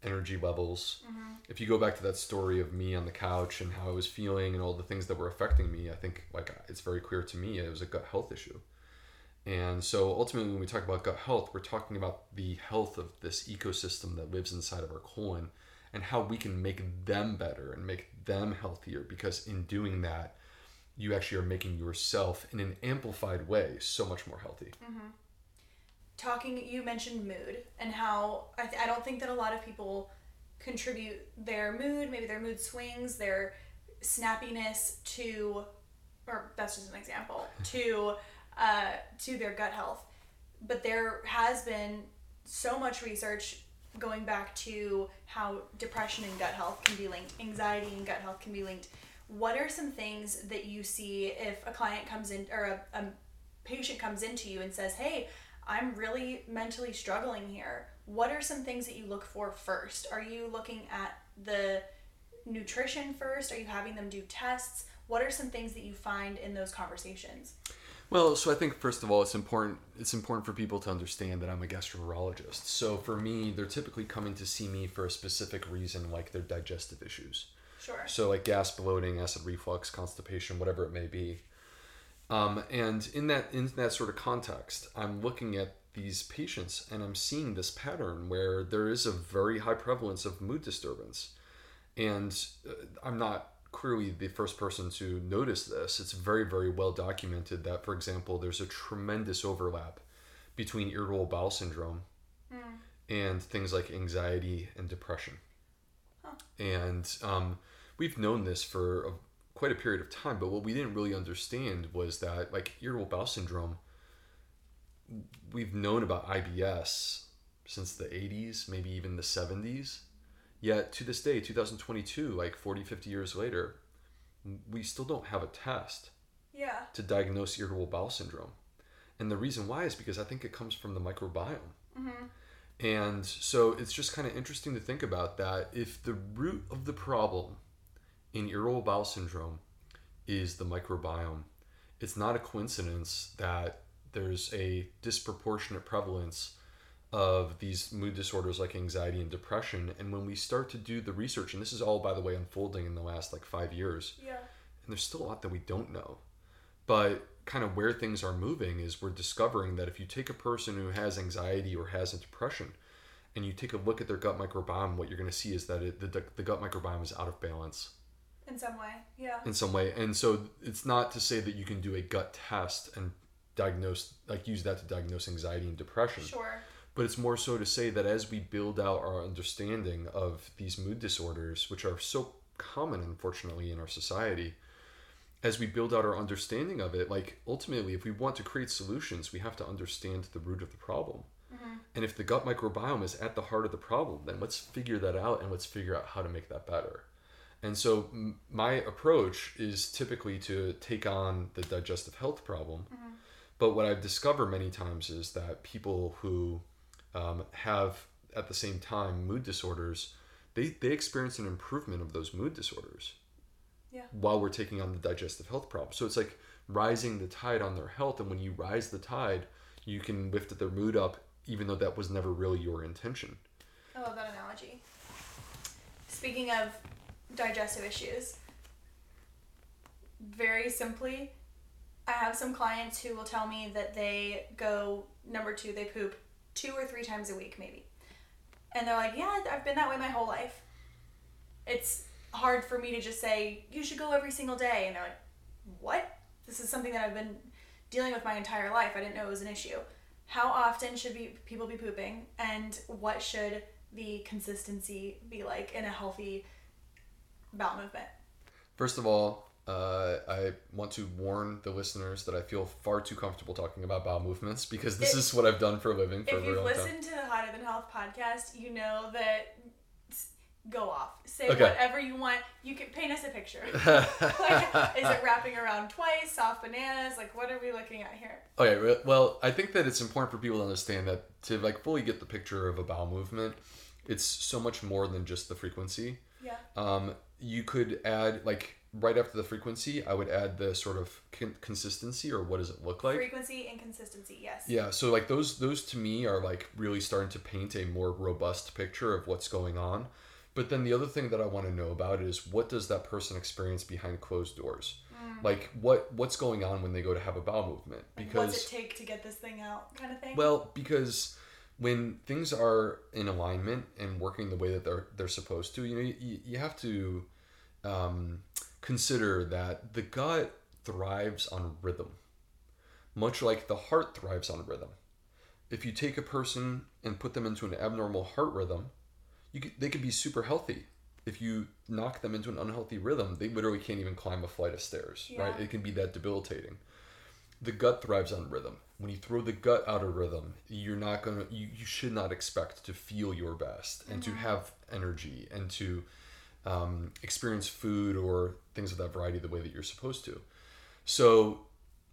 energy levels. Mm-hmm. If you go back to that story of me on the couch and how I was feeling and all the things that were affecting me, I think like it's very clear to me it was a gut health issue. And so ultimately when we talk about gut health, we're talking about the health of this ecosystem that lives inside of our colon and how we can make them better and make them healthier because in doing that you actually are making yourself in an amplified way so much more healthy. Mm-hmm talking you mentioned mood and how I, th- I don't think that a lot of people contribute their mood. Maybe their mood swings their snappiness to or that's just an example to uh, to their gut health. But there has been so much research going back to how depression and gut health can be linked anxiety and gut health can be linked. What are some things that you see if a client comes in or a, a patient comes into you and says hey I'm really mentally struggling here. What are some things that you look for first? Are you looking at the nutrition first? Are you having them do tests? What are some things that you find in those conversations? Well, so I think first of all, it's important. It's important for people to understand that I'm a gastroenterologist. So for me, they're typically coming to see me for a specific reason, like their digestive issues. Sure. So like gas, bloating, acid reflux, constipation, whatever it may be. Um, and in that in that sort of context, I'm looking at these patients and I'm seeing this pattern where there is a very high prevalence of mood disturbance. And uh, I'm not clearly the first person to notice this. It's very, very well documented that, for example, there's a tremendous overlap between irritable bowel syndrome mm. and things like anxiety and depression. Huh. And um, we've known this for a quite a period of time. But what we didn't really understand was that, like, irritable bowel syndrome, we've known about IBS since the 80s, maybe even the 70s. Yet to this day, 2022, like 40, 50 years later, we still don't have a test yeah. to diagnose irritable bowel syndrome. And the reason why is because I think it comes from the microbiome. Mm-hmm. And so it's just kind of interesting to think about that if the root of the problem in irritable bowel syndrome is the microbiome. It's not a coincidence that there's a disproportionate prevalence of these mood disorders like anxiety and depression. And when we start to do the research, and this is all, by the way, unfolding in the last like five years, yeah. and there's still a lot that we don't know. But kind of where things are moving is we're discovering that if you take a person who has anxiety or has a depression, and you take a look at their gut microbiome, what you're going to see is that it, the, the gut microbiome is out of balance in some way yeah. In some way. And so it's not to say that you can do a gut test and diagnose like use that to diagnose anxiety and depression. Sure. But it's more so to say that as we build out our understanding of these mood disorders which are so common unfortunately in our society as we build out our understanding of it like ultimately if we want to create solutions we have to understand the root of the problem. Mm-hmm. and if the gut microbiome is at the heart of the problem then let's figure that out and let's figure out how to make that better and so m- my approach is typically to take on the digestive health problem. Mm-hmm. But what I've discovered many times is that people who um, have at the same time mood disorders, they, they experience an improvement of those mood disorders. Yeah. While we're taking on the digestive health problem. So it's like rising the tide on their health. And when you rise the tide, you can lift their mood up, even though that was never really your intention. I love that analogy. Speaking of digestive issues. Very simply, I have some clients who will tell me that they go number two, they poop two or three times a week, maybe. And they're like, yeah, I've been that way my whole life. It's hard for me to just say, you should go every single day. And they're like, what? This is something that I've been dealing with my entire life. I didn't know it was an issue. How often should be, people be pooping? And what should the consistency be like in a healthy bowel movement? First of all, uh, I want to warn the listeners that I feel far too comfortable talking about bowel movements because this If- is what I've done for a living for a if you've time. listened to the Hotter Than Health podcast, you know that go off. Say Okay. whatever you want. You can paint us a picture. like, is it wrapping around twice, soft bananas? Like, what are we looking at here? Okay, well, I think that it's important for people to understand that to like fully get the picture of a bowel movement, it's so much more than just the frequency. Yeah. Um, you could add like right after the frequency, I would add the sort of con- consistency or what does it look like? Frequency and consistency, yes. Yeah, so like those those to me are like really starting to paint a more robust picture of what's going on. But then the other thing that I want to know about is what does that person experience behind closed doors? Hmm. Like what what's going on when they go to have a bowel movement? Like, Because what's it take to get this thing out, kind of thing? well, because when things are in alignment and working the way that they're they're supposed to, you know, you, you have to um, consider that the gut thrives on rhythm, much like the heart thrives on rhythm. If you take a person and put them into an abnormal heart rhythm, you could, they could be super healthy. If you knock them into an unhealthy rhythm, they literally can't even climb a flight of stairs, right? It can be that debilitating the gut thrives on rhythm. When you throw the gut out of rhythm, you're not gonna you, you should not expect to feel your best and to have energy and to um, experience food or things of that variety the way that you're supposed to. So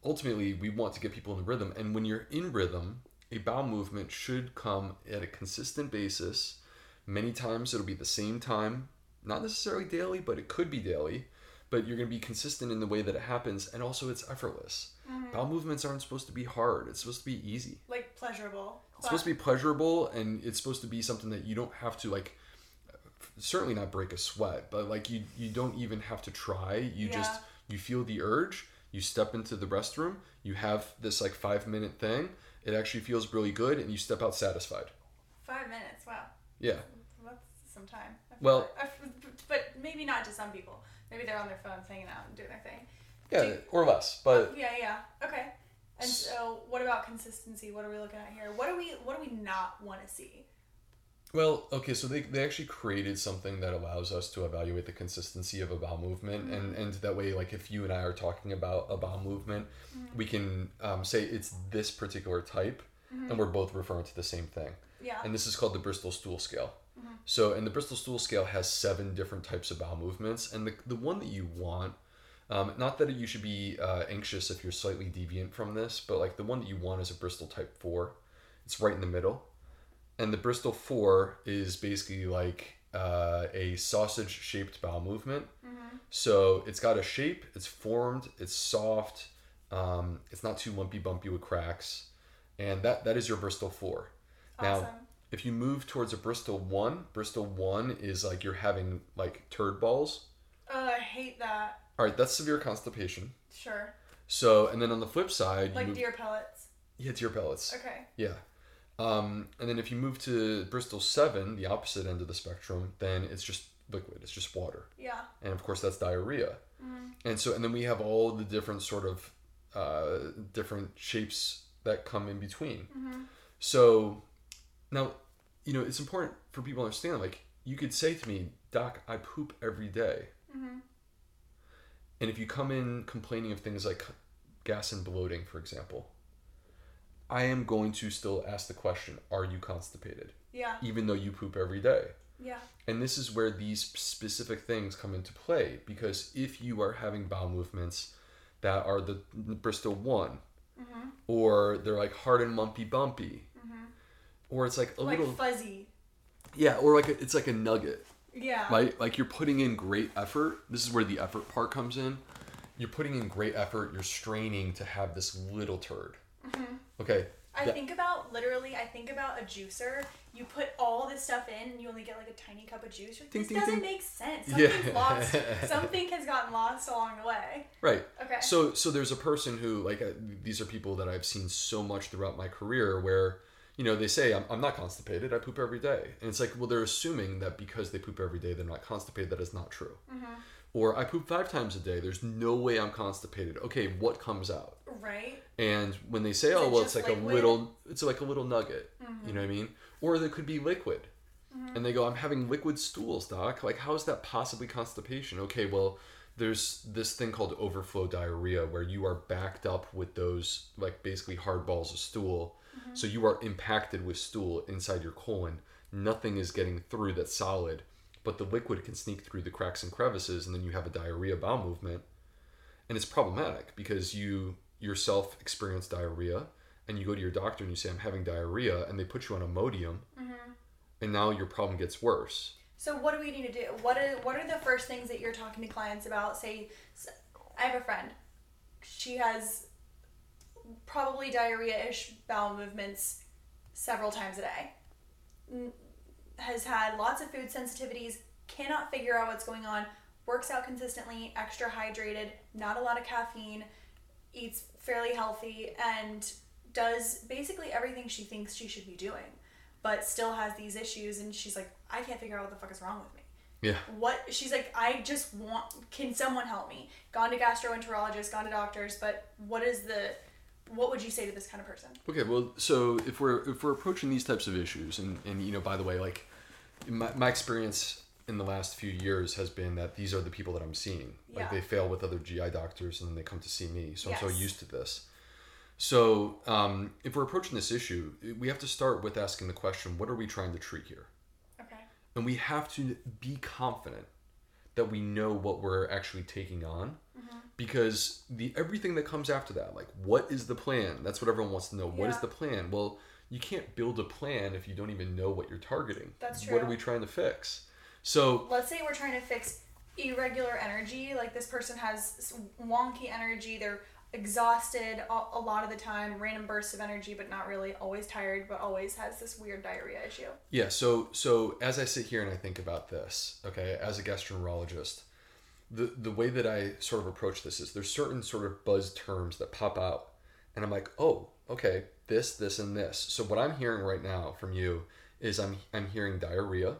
ultimately we want to get people in rhythm and when you're in rhythm, a bowel movement should come at a consistent basis. Many times it'll be the same time, not necessarily daily, but it could be daily. But you're going to be consistent in the way that it happens, and also it's effortless. Mm-hmm. Bowel movements aren't supposed to be hard. It's supposed to be easy. like, pleasurable. It's supposed to be pleasurable, and it's supposed to be something that you don't have to like. Certainly not break a sweat, but like you you don't even have to try. You just you feel the urge. You step into the restroom. You have this like five minute thing. It actually feels really good, and you step out satisfied. Five minutes, wow. Yeah. That's some time. Well- like- but maybe not to some people. Maybe they're on their phones hanging out and doing their thing. Yeah, Do- or less, but oh, Yeah, yeah. Okay. And so, what about consistency? What are we looking at here? What do we What do we not want to see? Well, okay, so they, they actually created something that allows us to evaluate the consistency of a bowel movement, and, mm-hmm. and that way, like if you and I are talking about a bowel movement, mm-hmm. we can um, say it's this particular type, and mm-hmm. we're both referring to the same thing. Yeah. And this is called the Bristol Stool Scale. So, and the Bristol Stool Scale has seven different types of bowel movements, and the, the one that you want, um, not that you should be uh, anxious if you're slightly deviant from this, but like the one that you want is a Bristol Type 4. It's right in the middle. And the Bristol 4 is basically like uh, a sausage shaped bowel movement. So it's got a shape, it's formed, it's soft, um, it's not too lumpy bumpy with cracks. And that, that is your Bristol 4. Now, if you move towards a Bristol 1, Bristol 1 is like you're having like turd balls. Oh, I hate that. All right, that's severe constipation. Sure. So, and then on the flip side, Like you move, deer pellets. yeah, your pellets. Okay. Yeah. Um, and then if you move to Bristol 7, the opposite end of the spectrum, then it's just liquid, it's just water. Yeah. And of course, that's diarrhea. And so, and then we have all the different sort of uh, different shapes that come in between. Hmm. So now, you know, it's important for people to understand like, you could say to me, Doc, I poop every day." And if you come in complaining of things like gas and bloating, for example, I am going to still ask the question, Are you constipated? Yeah. Even though you poop every day. Yeah. And this is where these specific things come into play because if you are having bowel movements that are the Bristol one, Mm-hmm. or they're like hard and lumpy bumpy, or it's like a Like little fuzzy. yeah, or like a, it's like a nugget, Yeah. right? Like you're putting in great effort. This is where the effort part comes in. You're putting in great effort. You're straining to have this little turd. Okay. I that- think about literally. I think about a juicer. You put all this stuff in, and you only get like a tiny cup of juice. Like, Ding, this ding, doesn't ding. make sense. Yeah. Something's lost. Something has gotten lost along the way. Right. Okay. So so there's a person who like uh, these are people that I've seen so much throughout my career where you know, they say I'm, I'm not constipated. I poop every day, and it's like, well, they're assuming that because they poop every day, they're not constipated. That is not true. Or I poop five times a day. There's no way I'm constipated. Okay, what comes out? Right. And when they say, Is "Oh, well, it's like a little," it's like a little nugget. You know what I mean? Or there could be liquid, and they go, "I'm having liquid stools, doc. Like, how is that possibly constipation?" Okay, well, there's this thing called overflow diarrhea where you are backed up with those like basically hard balls of stool. So you are impacted with stool inside your colon. Nothing is getting through that's solid, but the liquid can sneak through the cracks and crevices, and then you have a diarrhea bowel movement and it's problematic because you yourself experience diarrhea and you go to your doctor and you say i'm having diarrhea and they put you on Imodium mm-hmm. and now your problem gets worse So what do we need to do? What are what are the first things that you're talking to clients about? Say, I have a friend. She has probably diarrhea-ish bowel movements several times a day. Has had lots of food sensitivities. Cannot figure out what's going on. Works out consistently. Extra hydrated. Not a lot of caffeine. Eats fairly healthy and does basically everything she thinks she should be doing but still has these issues and she's like i can't figure out what the fuck is wrong with me yeah what she's like i just want can someone help me gone to gastroenterologists gone to doctors but what is the what would you say to this kind of person? Okay well so if we're if we're approaching these types of issues and and you know by the way like my, my experience in the last few years has been that these are the people that i'm seeing. Like Yeah. they fail with other gi doctors and then they come to see me so i'm so used to this. So um, if we're approaching this issue we have to start with asking the question what are we trying to treat here? Okay. And we have to be confident that we know what we're actually taking on mm-hmm. because the everything that comes after that like what is the plan? That's what everyone wants to know. What is the plan? Well you can't build a plan if you don't even know what you're targeting. That's true what are we trying to fix? So let's say we're trying to fix irregular energy like this person has wonky energy they're exhausted a, lot of the time random bursts of energy but not really always tired but always has this weird diarrhea issue Yeah, so so as I sit here and I think about this, okay, as a gastroenterologist, the the way that I sort of approach this is there's certain sort of buzz terms that pop out and I'm like, "Oh, okay, this, this and this." So what I'm hearing right now from you is I'm I'm hearing diarrhea,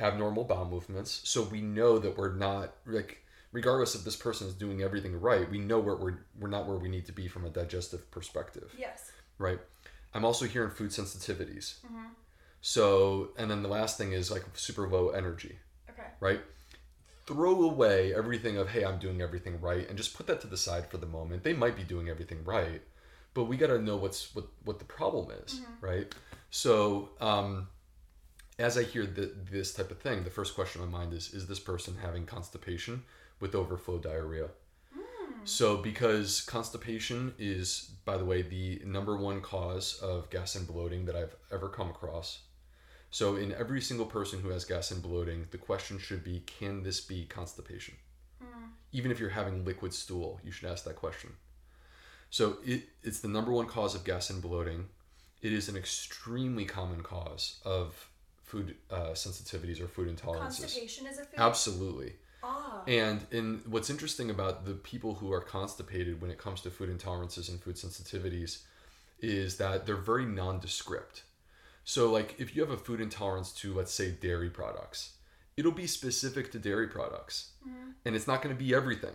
abnormal bowel movements. So we know that we're not like regardless if this person is doing everything right, we know where we're we're not where we need to be from a digestive perspective yes right? I'm also hearing food sensitivities. So, and then the last thing is like super low energy, okay right? Throw away everything of, hey, I'm doing everything right, and just put that to the side for the moment. They might be doing everything right, but we got to know what's what what the problem is, right? So, um, as I hear th- this type of thing, the first question in my mind is: Is this person having constipation with overflow diarrhea? So, because constipation is, by the way, the number one cause of gas and bloating that I've ever come across. So, in every single person who has gas and bloating, the question should be can this be constipation? Even if you're having liquid stool, you should ask that question. So, it, it's the number one cause of gas and bloating. It is an extremely common cause of food uh, sensitivities or food intolerances. constipation is a food Absolutely. Ah And in what's interesting about the people who are constipated when it comes to food intolerances and food sensitivities is that they're very nondescript. So like if you have a food intolerance to let's say dairy products, it'll be specific to dairy products. And it's not going to be everything.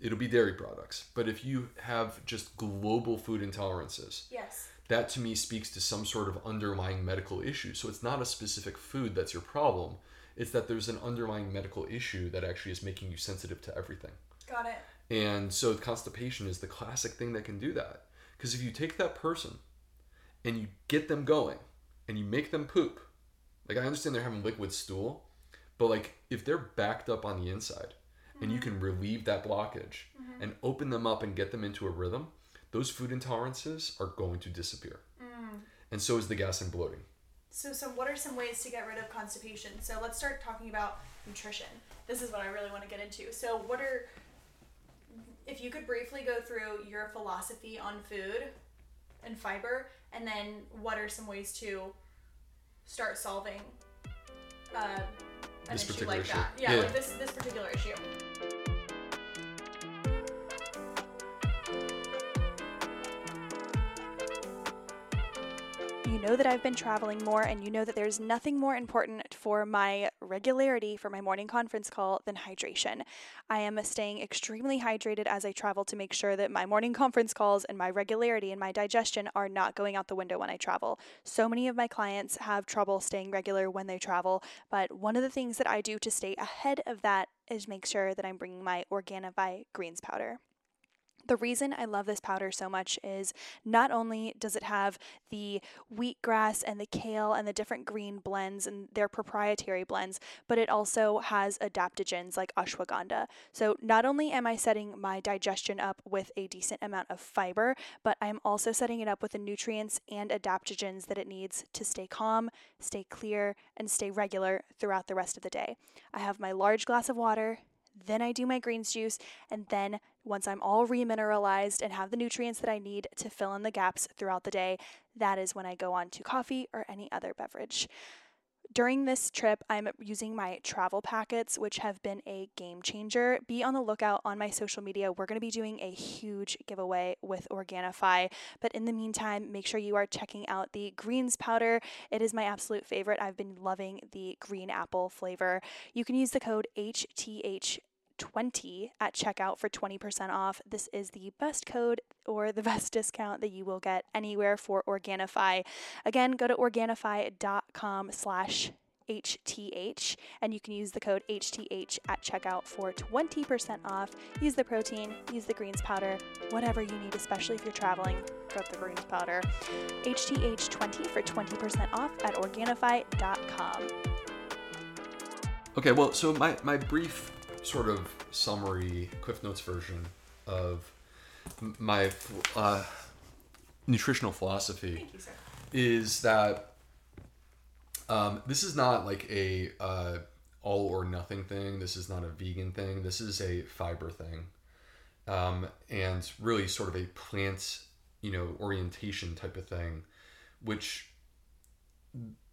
It'll be dairy products. But if you have just global food intolerances, yes that to me speaks to some sort of underlying medical issue. So it's not a specific food that's your problem. It's that there's an underlying medical issue that actually is making you sensitive to everything. got it And so constipation is the classic thing that can do that. Because if you take that person and you get them going and you make them poop, like I understand they're having liquid stool, but like if they're backed up on the inside and you mm-hmm. can relieve that blockage mm-hmm. and open them up and get them into a rhythm, those food intolerances are going to disappear. Mm. And so is the gas and bloating. So, so what are some ways to get rid of constipation? So let's start talking about nutrition. This is what I really want to get into. So, what are, if you could briefly go through your philosophy on food and fiber, and then what are some ways to start solving uh, an This issue like issue. that? Yeah, Yeah. like this this particular issue. Know that I've been traveling more, and you know that there's nothing more important for my regularity for my morning conference call than hydration. I am staying extremely hydrated as I travel to make sure that my morning conference calls and my regularity and my digestion are not going out the window when I travel. So many of my clients have trouble staying regular when they travel, but one of the things that I do to stay ahead of that is make sure that I'm bringing my Organifi greens powder. The reason I love this powder so much is not only does it have the wheatgrass and the kale and the different green blends and their proprietary blends, but it also has adaptogens like ashwagandha. So not only am I setting my digestion up with a decent amount of fiber, but I'm also setting it up with the nutrients and adaptogens that it needs to stay calm, stay clear, and stay regular throughout the rest of the day. I have my large glass of water, then I do my greens juice, and then once I'm all remineralized and have the nutrients that I need to fill in the gaps throughout the day, that is when I go on to coffee or any other beverage. During this trip, I'm using my travel packets, which have been a game changer. Be on the lookout on my social media. We're going to be doing a huge giveaway with Organifi. But in the meantime, make sure you are checking out the greens powder. It is my absolute favorite. I've been loving the green apple flavor. You can use the code HTH 20 at checkout for 20% off. This is the best code or the best discount that you will get anywhere for Organifi. Again, go to Organifi.com slash HTH and you can use the code HTH at checkout for 20% off. Use the protein, use the greens powder, whatever you need, especially if you're traveling, grab the greens powder. HTH20 for 20% off at Organifi.com. Okay, well, so my, my brief sort of summary Cliff Notes version of my uh, nutritional philosophy you, is that um, this is not like a uh, all or nothing thing. This is not a vegan thing. This is a fiber thing, um, and really sort of a plant, you know, orientation type of thing, which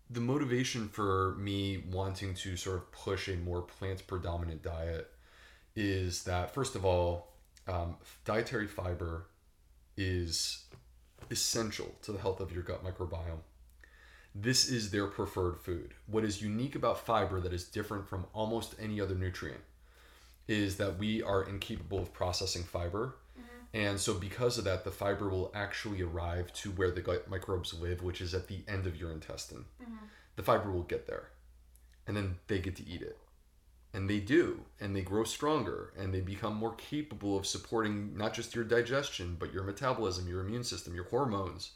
the motivation for me wanting to sort of push a more plant predominant diet is that first of all um, dietary fiber is essential to the health of your gut microbiome. This is their preferred food. What is unique about fiber that is different from almost any other nutrient is that we are incapable of processing fiber and so, because of that, the fiber will actually arrive to where the gut microbes live, which is at the end of your intestine. Mm-hmm. The fiber will get there, and then they get to eat it. And they do, and they grow stronger, and they become more capable of supporting not just your digestion, but your metabolism, your immune system, your hormones,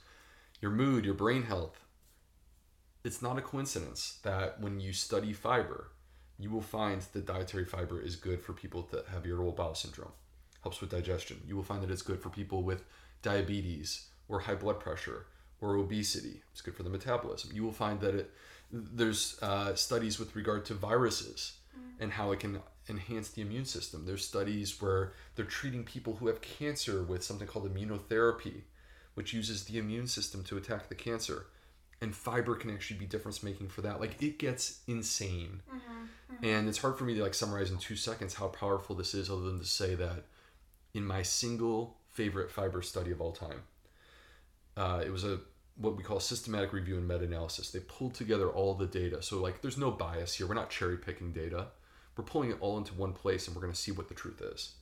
your mood, your brain health. It's not a coincidence that when you study fiber, you will find that dietary fiber is good for people that have irritable bowel syndrome helps with digestion. You will find that it's good for people with diabetes or high blood pressure or obesity. It's good for the metabolism. You will find that it there's uh, studies with regard to viruses mm. and how it can enhance the immune system. There's studies where they're treating people who have cancer with something called immunotherapy, which uses the immune system to attack the cancer. And fiber can actually be difference making for that. Like it gets insane. Mm-hmm. Mm-hmm. And it's hard for me to like summarize in two seconds how powerful this is, other than to say that in my single favorite fiber study of all time. Uh, it was a what we call systematic review and meta-analysis. They pulled together all the data. So like there's no bias here. We're not cherry picking data. We're pulling it all into one place and we're going to see what the truth is.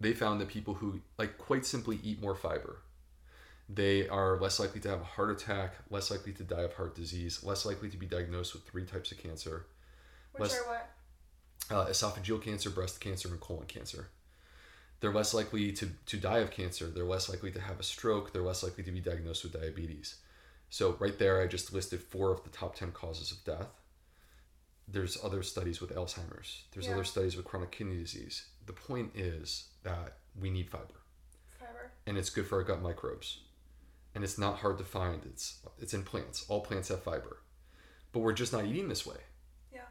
They found that people who like quite simply eat more fiber, they are less likely to have a heart attack, less likely to die of heart disease, less likely to be diagnosed with three types of cancer. Which Less- are what? uh, esophageal cancer, breast cancer, and colon cancer. They're less likely to, to die of cancer. They're less likely to have a stroke. They're less likely to be diagnosed with diabetes. So, right there, I just listed four of the top 10 causes of death. There's other studies with Alzheimer's, there's Yeah. other studies with chronic kidney disease. The point is that we need fiber, Fiber. and it's good for our gut microbes. And it's not hard to find. It's it's in plants. All plants have fiber. But we're just not eating this way. Yeah.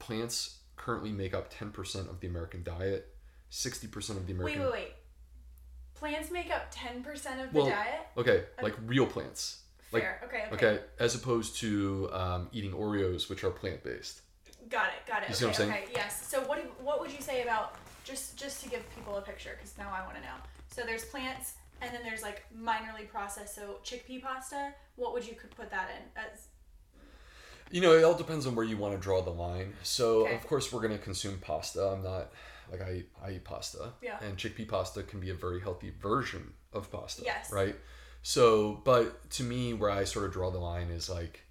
Plants currently make up 10% of the American diet, 60% of the American wait, wait. wait. Plants make up 10% of the Well, diet? Okay, like real plants. Like Fair. okay, okay. okay, as opposed to um, eating Oreos, which are plant based. Got it, got it. You okay, see what I'm saying? okay, yes. So what what would you say about just just to give people a picture cuz now I want to know. So there's plants and then there's like minorly processed so chickpea pasta what would you could put that in as? You know, it all depends on where you want to draw the line. So, Okay. of course, we're going to consume pasta. I'm not like I eat, I eat pasta. Yeah. And chickpea pasta can be a very healthy version of pasta. Yes. Right. So, but to me, where I sort of draw the line is like,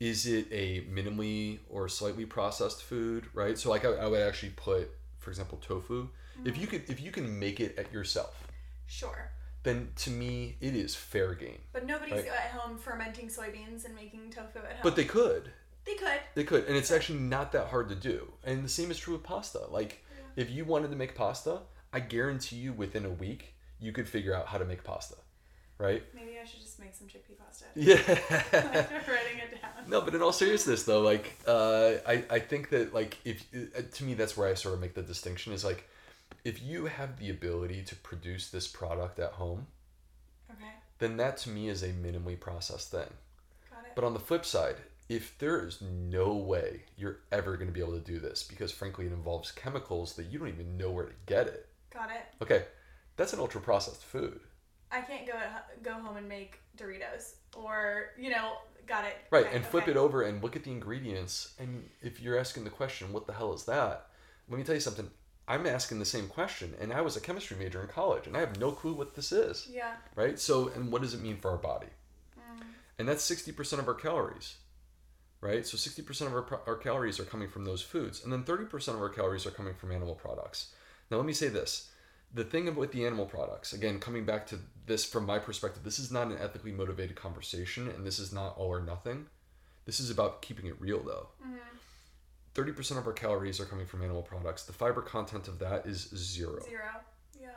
is it a minimally or slightly processed food? Right. So, like, I, I would actually put, for example, tofu. If mm-hmm. you could, if you can make it at yourself, Sure, then to me, it is fair game. but nobody's Right. at home fermenting soybeans and making tofu at home. But they could. they could. They could, and it's actually not that hard to do. And the same is true with pasta. Like, if you wanted to make pasta, I guarantee you within a week you could figure out how to make pasta, right? Maybe I should just make some chickpea pasta. Yeah. Writing it down. no, but in all seriousness, though, like, uh, I I think that like if uh, to me that's where I sort of make the distinction is like, if you have the ability to produce this product at home, Okay, then that to me is a minimally processed thing. got it. But on the flip side, if there is no way you're ever going to be able to do this because frankly it involves chemicals that you don't even know where to get it. got it. Okay, that's an ultra processed food. I can't go at, go home and make Doritos or you know, got it. Right, Okay, and flip okay. it over and look at the ingredients and if you're asking the question, what the hell is that? Let me tell you something. I'm asking the same question and I was a chemistry major in college and I have no clue what this is. Yeah. Right? So, and what does it mean for our body? Mm. And that's 60% of our calories. Right? So 60% of our, our calories are coming from those foods. And then 30% of our calories are coming from animal products. Now, let me say this. The thing with the animal products, again, coming back to this from my perspective, this is not an ethically motivated conversation and this is not all or nothing. This is about keeping it real, though. Mm-hmm. 30% of our calories are coming from animal products. The fiber content of that is zero. Zero. Yeah.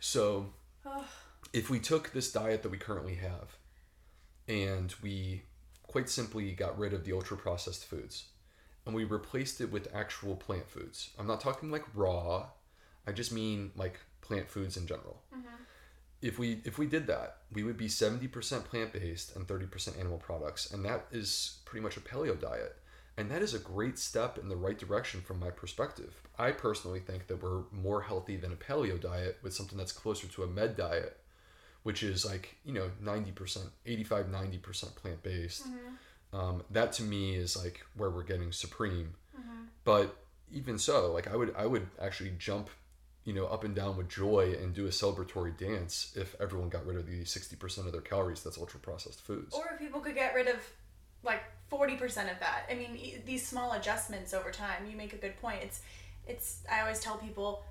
So Oh, if we took this diet that we currently have and we quite simply got rid of the ultra processed foods. And we replaced it with actual plant foods. I'm not talking like raw. I just mean like plant foods in general. Mm-hmm. If we if we did that we would be 70% plant-based and 30% animal products. And that is pretty much a paleo diet. And that is a great step in the right direction from my perspective. I personally think that we're more healthy than a paleo diet with something that's closer to a med diet which is like you know 90% 85 90% plant-based. Um, that to me is like where we're getting supreme. But even so like i would i would actually jump you know up and down with joy and do a celebratory dance if everyone got rid of the 60% of their calories that's ultra processed foods. Or if people could get rid of like 40% of that. I mean, e- these small adjustments over time, you make a good point. It's it's I always tell people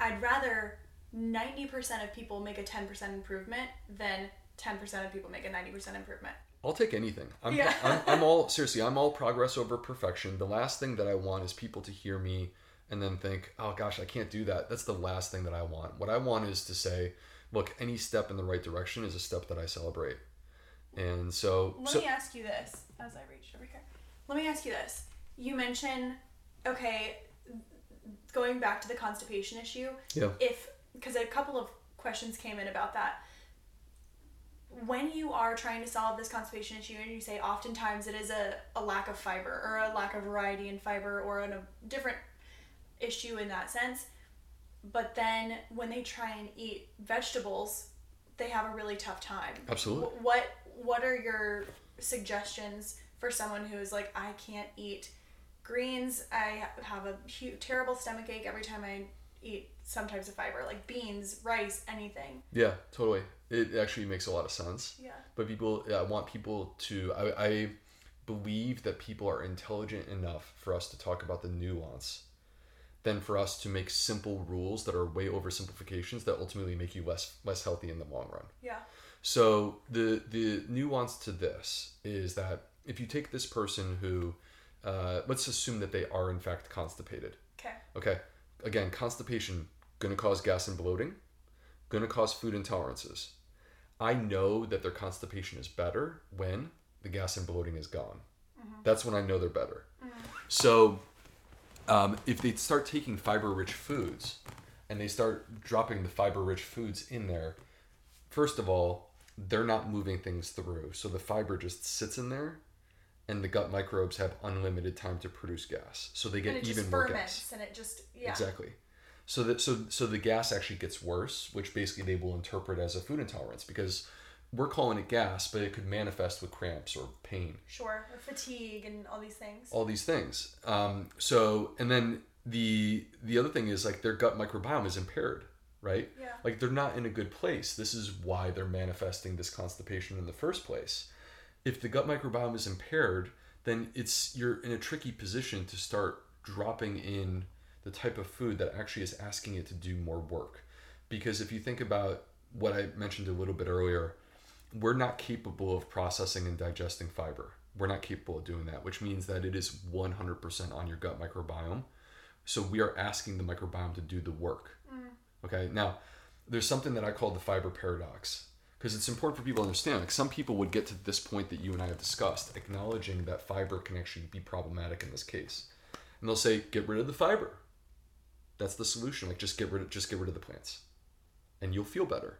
I'd rather 90% of people make a 10% improvement than 10% of people make a 90% improvement. I'll take anything. I'm, Yeah. I'm, I'm all seriously. I'm all progress over perfection. The last thing that I want is people to hear me and then think, "Oh gosh, I can't do that." That's the last thing that I want. What I want is to say, "Look, any step in the right direction is a step that I celebrate." And so, Let so me ask you this as I reach over here. Let me ask you this. You mentioned, okay, going back to the constipation issue. yeah, If, because a couple of questions came in about that. When you are trying to solve this constipation issue, and you say oftentimes it is a, a lack of fiber or a lack of variety in fiber or an, a different issue in that sense, but then when they try and eat vegetables, they have a really tough time. Absolutely. What What are your suggestions for someone who is like, I can't eat greens. I have a hu- terrible stomach ache every time I eat some types of fiber, like beans, rice, anything. yeah, totally. It actually makes a lot of sense. Yeah. But people, I want people to. I, I believe that people are intelligent enough for us to talk about the nuance than for us to make simple rules that are way oversimplifications that ultimately make you less less healthy in the long run. Yeah. So the the nuance to this is that if you take this person who, uh, let's assume that they are in fact constipated. Okay. Okay, again, constipation going to cause gas and bloating, going to cause food intolerances. I know that their constipation is better when the gas and bloating is gone. That's when I know they're better. So, um, if they start taking fiber-rich foods, and they start dropping the fiber-rich foods in there, first of all, they're not moving things through, so the fiber just sits in there, and the gut microbes have unlimited time to produce gas, so they And get it even just more ferments gas. and it just, yeah. Exactly. So that so so the gas actually gets worse, which basically they will interpret as a food intolerance because we're calling it gas, but it could manifest with cramps or pain. Sure. Or fatigue and all these things. All these things. Um, so, and then the the other thing is like their gut microbiome is impaired, right? Yeah. Like they're not in a good place. This is why they're manifesting this constipation in the first place. If the gut microbiome is impaired, then it's you're in a tricky position to start dropping in the type of food that actually is asking it to do more work. Because if you think about what I mentioned a little bit earlier, we're not capable of processing and digesting fiber. We're not capable of doing that, which means that it is 100% on your gut microbiome. So we are asking the microbiome to do the work. Mm. Okay, now there's something that I call the fiber paradox because it's important for people to understand. Like some people would get to this point that you and I have discussed, acknowledging that fiber can actually be problematic in this case, and they'll say, "Get rid of the fiber." That's the solution. Like just get rid of just get rid of the plants, and you'll feel better.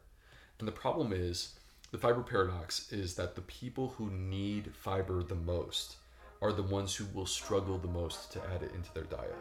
And the problem is, the fiber paradox is that the people who need fiber the most are the ones who will struggle the most to add it into their diet.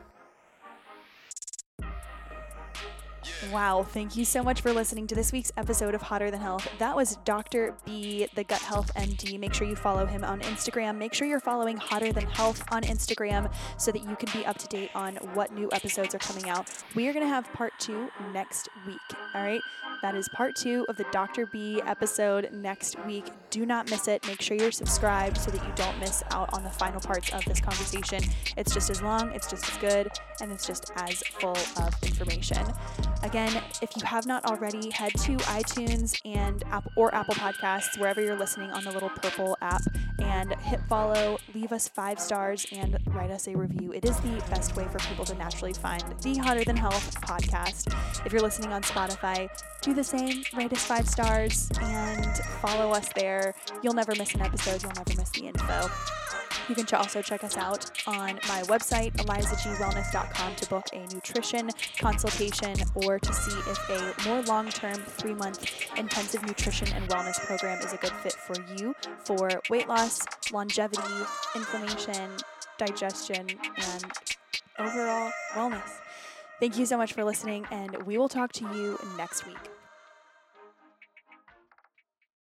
Wow, thank you so much for listening to this week's episode of Hotter Than Health. That was Dr. B, the Gut Health MD. Make sure you follow him on Instagram. Make sure you're following Hotter Than Health on Instagram so that you can be up to date on what new episodes are coming out. We are going to have part two next week. All right, that is part two of the Dr. B episode next week. Do not miss it. Make sure you're subscribed so that you don't miss out on the final parts of this conversation. It's just as long, it's just as good, and it's just as full of information. Again, if you have not already, head to iTunes and or Apple Podcasts, wherever you're listening on the little purple app, and hit follow, leave us five stars, and write us a review. It is the best way for people to naturally find the Hotter Than Health podcast. If you're listening on Spotify, do the same, rate us five stars, and follow us there. You'll never miss an episode, you'll never miss the info. You can also check us out on my website, elizagwellness.com, to book a nutrition consultation or to see if a more long term three month intensive nutrition and wellness program is a good fit for you for weight loss, longevity, inflammation, digestion, and overall wellness. Thank you so much for listening, and we will talk to you next week.